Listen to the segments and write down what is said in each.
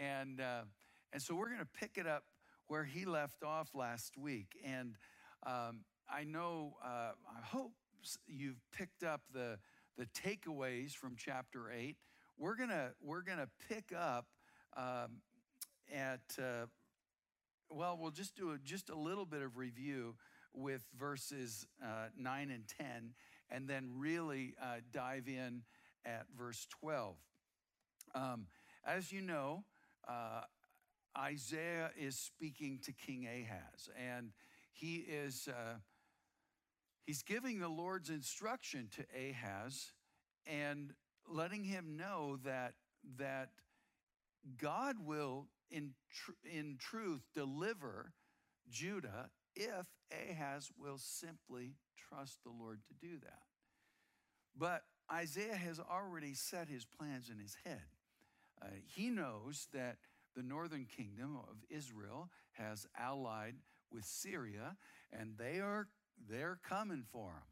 And, uh, and so we're going to pick it up where he left off last week. And um, I know, uh, I hope you've picked up the, the takeaways from chapter 8. We're going we're gonna pick up um, at, uh, well, we'll just do a, just a little bit of review with verses uh, 9 and 10, and then really uh, dive in at verse 12. Um, as you know, uh, Isaiah is speaking to King Ahaz, and he is uh, he's giving the Lord's instruction to Ahaz and letting him know that that God will in tr- in truth deliver Judah if Ahaz will simply trust the Lord to do that. But Isaiah has already set his plans in his head. Uh, he knows that the northern kingdom of Israel has allied with Syria, and they are they're coming for him.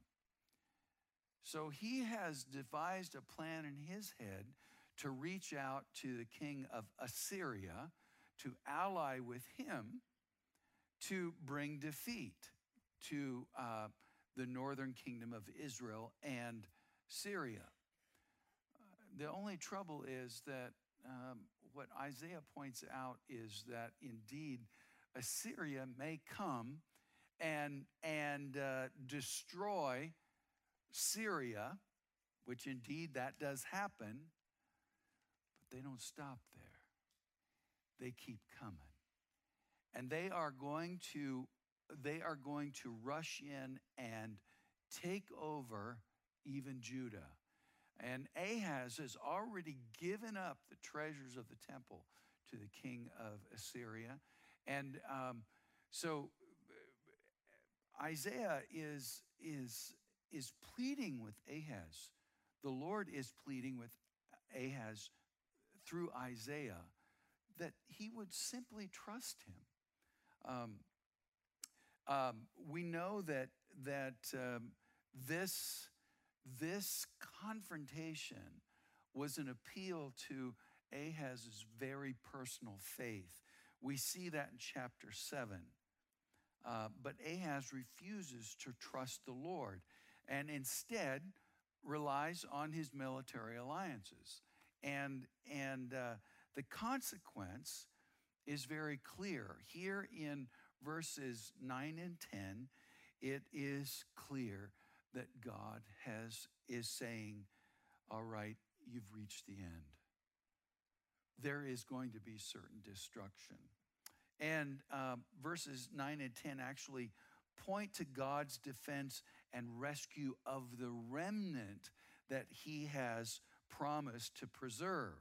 So he has devised a plan in his head to reach out to the king of Assyria to ally with him to bring defeat to uh, the northern kingdom of Israel and Syria. Uh, the only trouble is that um, what Isaiah points out is that indeed Assyria may come and, and uh, destroy Syria, which indeed that does happen, but they don't stop there. They keep coming. And they are going to they are going to rush in and take over even Judah. And Ahaz has already given up the treasures of the temple to the king of Assyria. And um, so Isaiah is, is, is pleading with Ahaz. The Lord is pleading with Ahaz through Isaiah that he would simply trust him. Um, um, we know that, that um, this, this confrontation was an appeal to Ahaz's very personal faith. We see that in chapter 7. Uh, but Ahaz refuses to trust the Lord and instead relies on his military alliances. And, and uh, the consequence is very clear. Here in verses 9 and 10, it is clear that God has is saying, "All right, you've reached the end. There is going to be certain destruction." And um, verses 9 and 10 actually point to God's defense and rescue of the remnant that he has promised to preserve.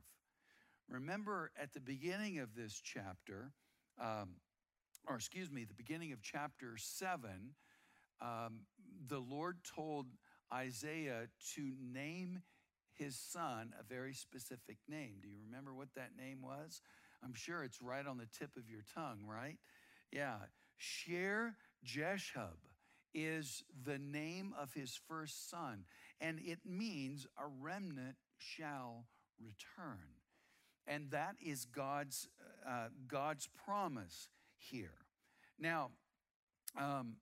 Remember at the beginning of this chapter, um, or excuse me, the beginning of chapter 7, um, the Lord told Isaiah to name his son a very specific name. Do you remember what that name was? I'm sure it's right on the tip of your tongue, right? Yeah. Sher Jeshub is the name of his first son, and it means a remnant shall return. And that is God's, uh, God's promise here. Now, um,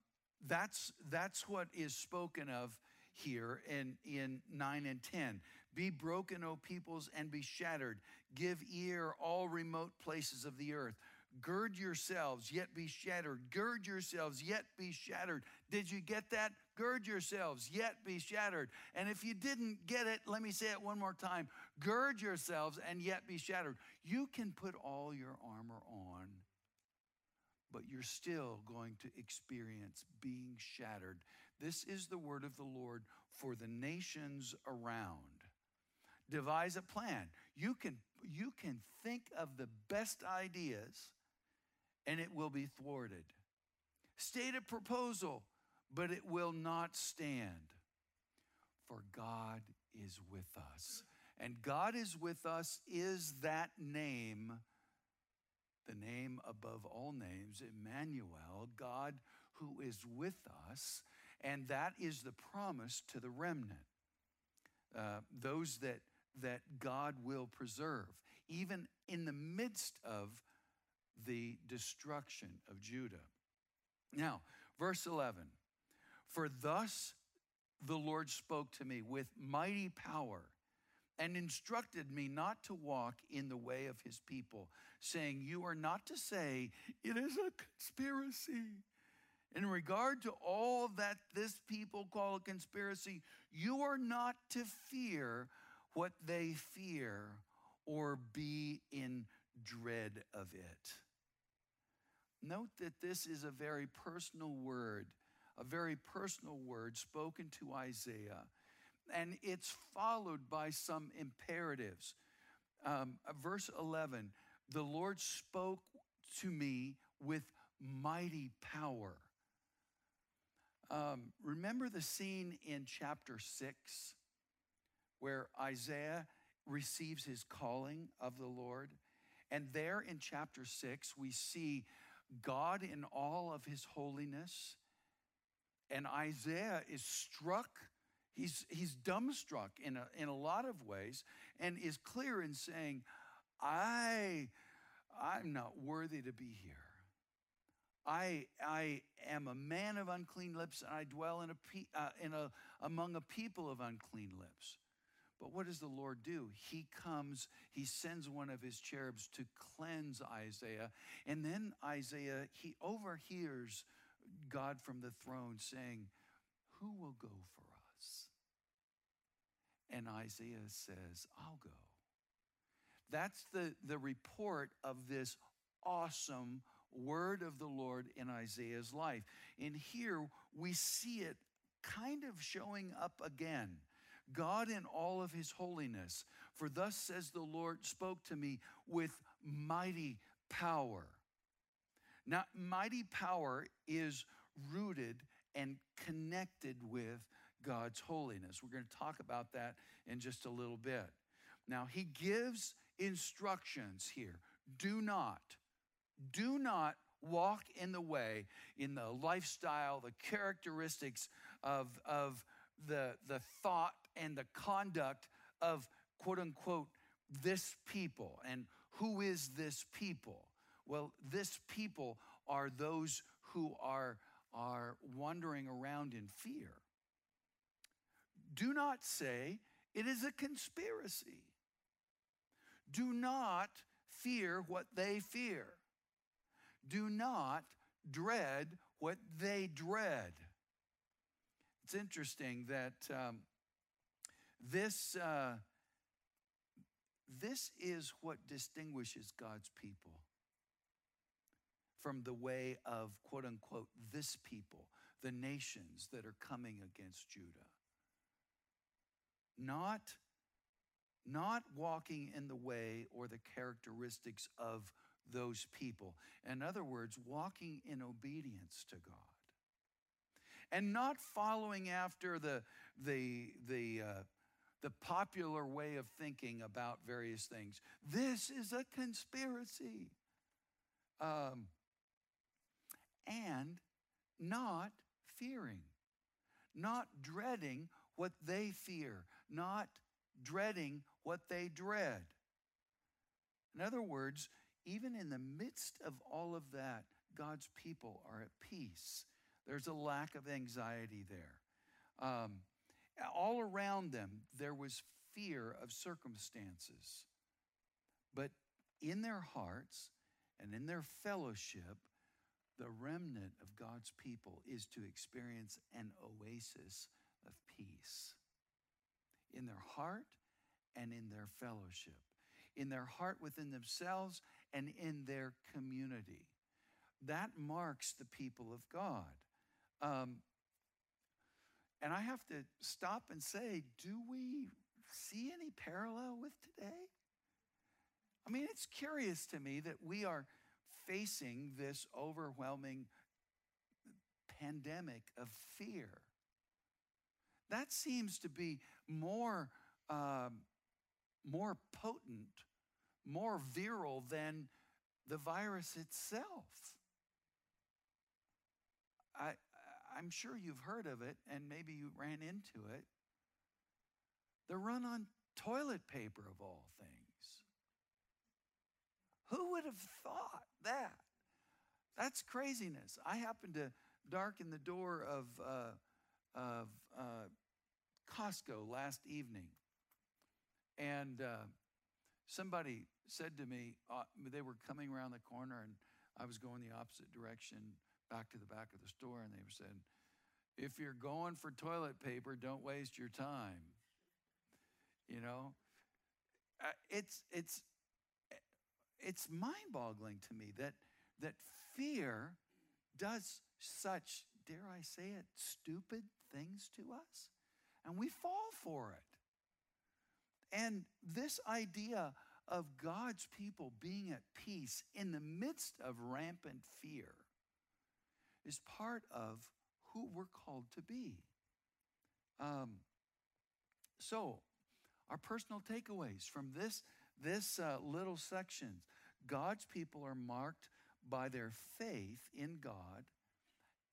that's, that's what is spoken of here in, in 9 and 10. Be broken, O peoples, and be shattered. Give ear, all remote places of the earth. Gird yourselves, yet be shattered. Gird yourselves, yet be shattered. Did you get that? Gird yourselves, yet be shattered. And if you didn't get it, let me say it one more time. Gird yourselves and yet be shattered. You can put all your armor on, but you're still going to experience being shattered. This is the word of the Lord for the nations around devise a plan. You can, you can think of the best ideas and it will be thwarted. State a proposal, but it will not stand. For God is with us. And God is with us is that name, the name above all names, Emmanuel, God who is with us. And that is the promise to the remnant. Uh, those that that God will preserve, even in the midst of the destruction of Judah. Now, verse 11 For thus the Lord spoke to me with mighty power and instructed me not to walk in the way of his people, saying, You are not to say, It is a conspiracy. In regard to all that this people call a conspiracy, you are not to fear what they fear or be in dread of it. Note that this is a very personal word, a very personal word spoken to Isaiah, and it's followed by some imperatives. Um, verse 11 the Lord spoke to me with mighty power. Um, remember the scene in chapter 6 where Isaiah receives his calling of the Lord? And there in chapter 6, we see God in all of his holiness. And Isaiah is struck, he's, he's dumbstruck in a, in a lot of ways, and is clear in saying, I, I'm not worthy to be here. I, I am a man of unclean lips, and I dwell in a, uh, in a, among a people of unclean lips. But what does the Lord do? He comes, he sends one of his cherubs to cleanse Isaiah. And then Isaiah, he overhears God from the throne saying, Who will go for? And Isaiah says, I'll go. That's the, the report of this awesome word of the Lord in Isaiah's life. And here we see it kind of showing up again. God in all of his holiness. For thus says the Lord, spoke to me with mighty power. Now, mighty power is rooted and connected with God's holiness. We're going to talk about that in just a little bit. Now, he gives instructions here. Do not, do not walk in the way, in the lifestyle, the characteristics of, of the, the thought and the conduct of quote unquote this people. And who is this people? Well, this people are those who are, are wandering around in fear. Do not say it is a conspiracy. Do not fear what they fear. Do not dread what they dread. It's interesting that um, this, uh, this is what distinguishes God's people from the way of quote unquote this people, the nations that are coming against Judah. Not, not walking in the way or the characteristics of those people. In other words, walking in obedience to God and not following after the, the, the, uh, the popular way of thinking about various things. This is a conspiracy. Um, and not fearing, not dreading what they fear, not dreading what they dread. In other words, even in the midst of all of that, God's people are at peace there's a lack of anxiety there. Um, all around them, there was fear of circumstances. But in their hearts and in their fellowship, the remnant of God's people is to experience an oasis of peace in their heart and in their fellowship, in their heart within themselves and in their community. That marks the people of God. Um, and I have to stop and say, do we see any parallel with today? I mean, it's curious to me that we are facing this overwhelming pandemic of fear. That seems to be more, um, more potent, more virile than the virus itself. I, I'm sure you've heard of it and maybe you ran into it. The run on toilet paper of all things. Who would have thought that? That's craziness. I happened to darken the door of, uh, of uh, Costco last evening, and uh, somebody said to me, uh, they were coming around the corner, and I was going the opposite direction back to the back of the store, and they said, if you're going for toilet paper, don't waste your time. You know, uh, it's it's it's mind-boggling to me that that fear does such, dare I say it, stupid things to us, and we fall for it. And this idea of God's people being at peace in the midst of rampant fear is part of who we're called to be. Um, so, our personal takeaways from this, this uh, little section God's people are marked by their faith in God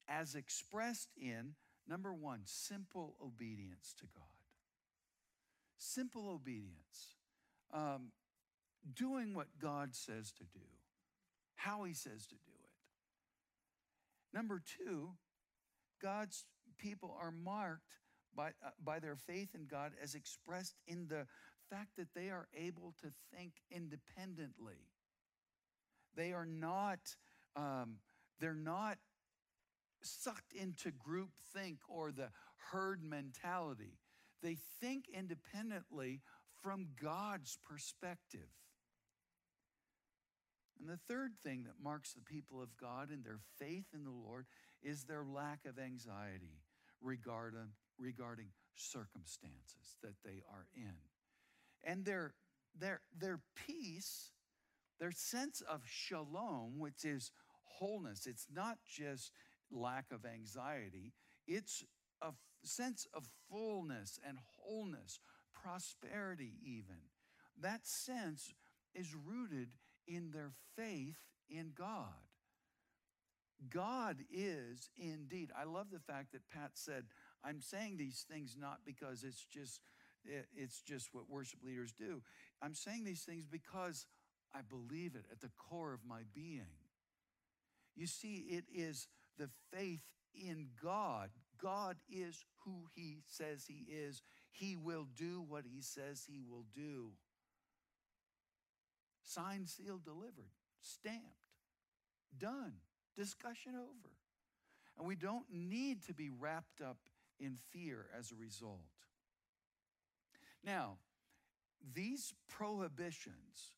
as expressed in number one, simple obedience to God. Simple obedience. Um, doing what God says to do, how He says to do it. Number two, God's people are marked by, uh, by their faith in God as expressed in the fact that they are able to think independently. They are not, um, they're not sucked into group think or the herd mentality. They think independently from God's perspective. And the third thing that marks the people of God and their faith in the Lord is their lack of anxiety regarding, regarding circumstances that they are in. And their, their, their peace, their sense of shalom, which is wholeness, it's not just lack of anxiety, it's a sense of fullness and wholeness, prosperity, even. That sense is rooted in their faith in God. God is indeed. I love the fact that Pat said, I'm saying these things not because it's just it's just what worship leaders do. I'm saying these things because I believe it at the core of my being. You see, it is the faith in God. God is who he says he is. He will do what he says he will do. Signed, sealed, delivered, stamped, done, discussion over. And we don't need to be wrapped up in fear as a result. Now, these prohibitions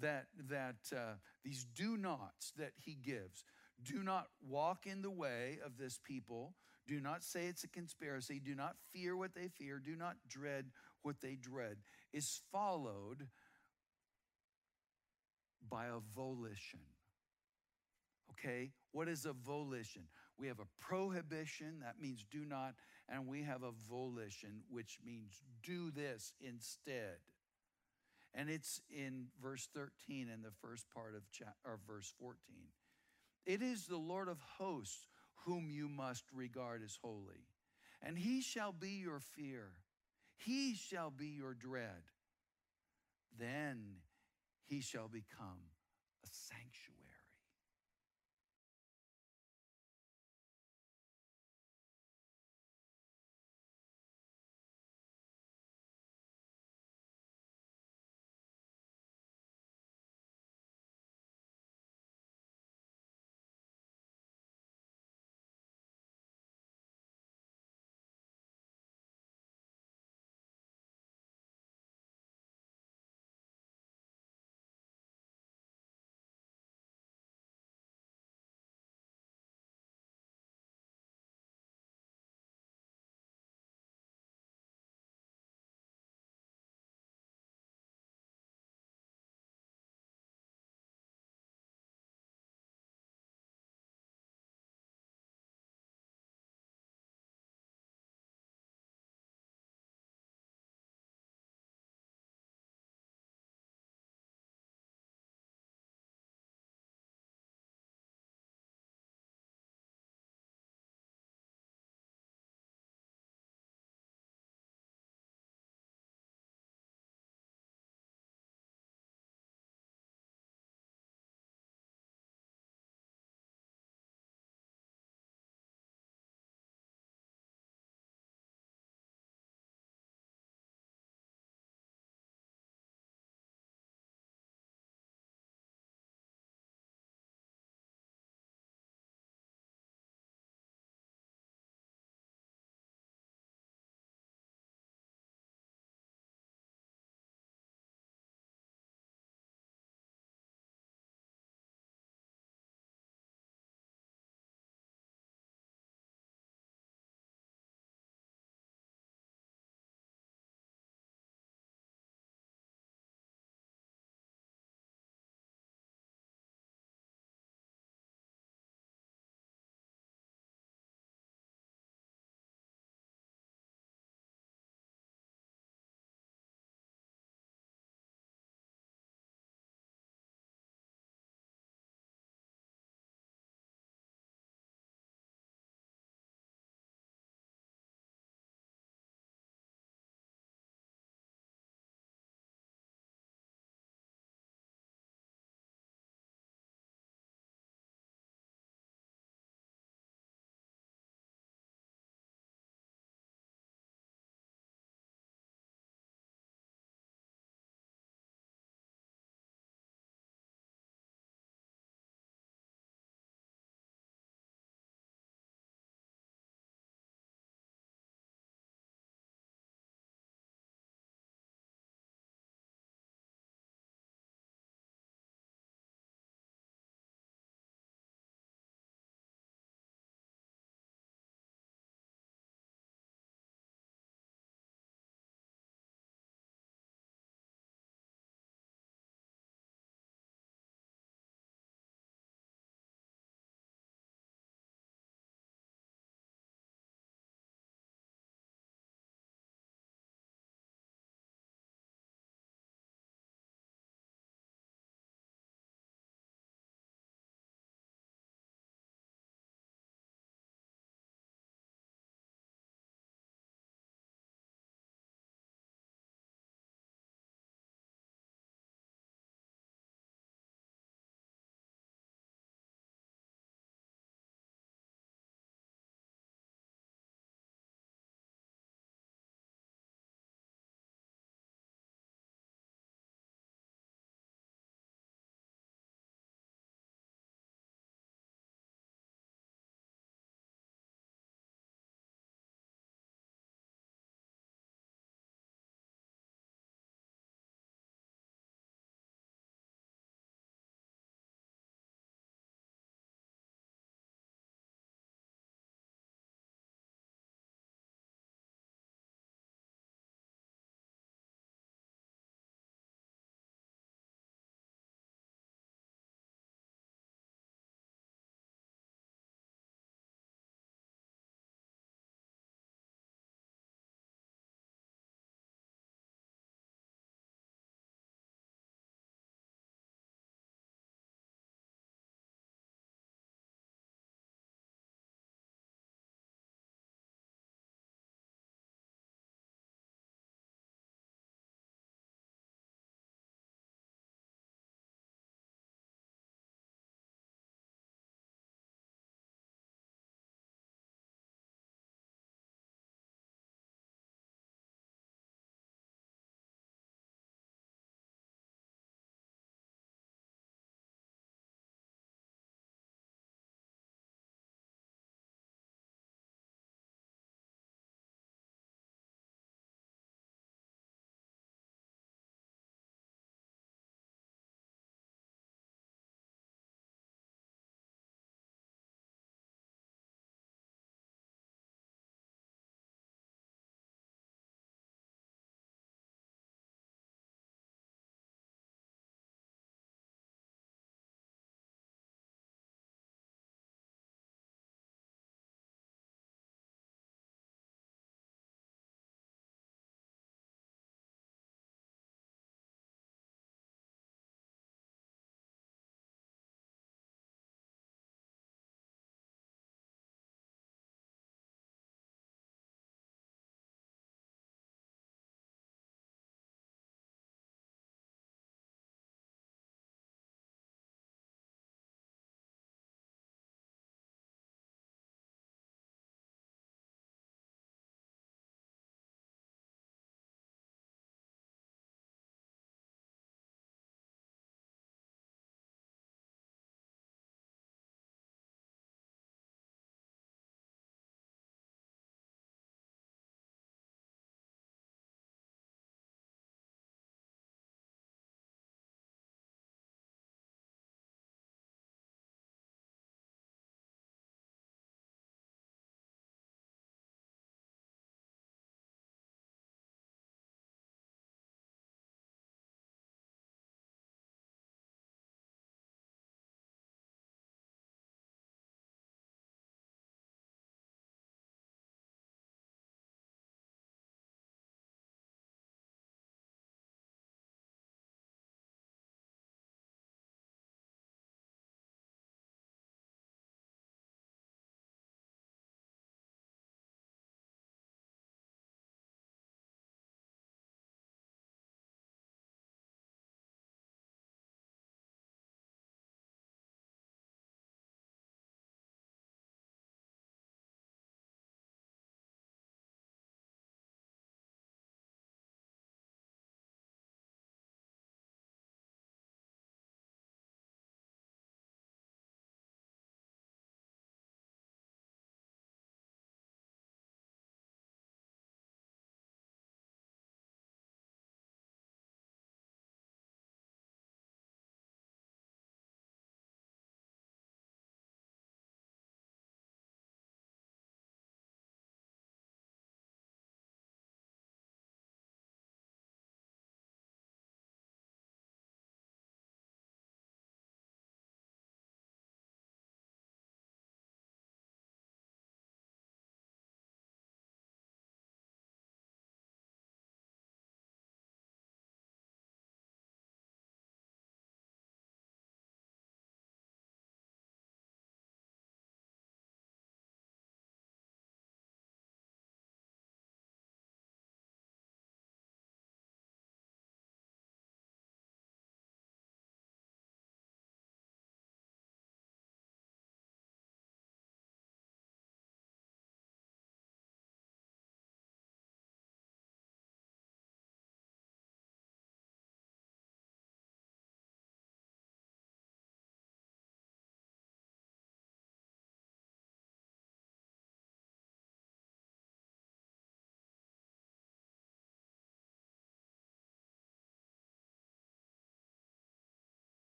that, that uh, these do nots that he gives, do not walk in the way of this people. Do not say it's a conspiracy. Do not fear what they fear. Do not dread what they dread, is followed by a volition. Okay? What is a volition? We have a prohibition, that means do not, and we have a volition, which means do this instead. And it's in verse 13 and the first part of cha- or verse 14. It is the Lord of hosts whom you must regard as holy, and he shall be your fear, he shall be your dread. Then he shall become a sanctuary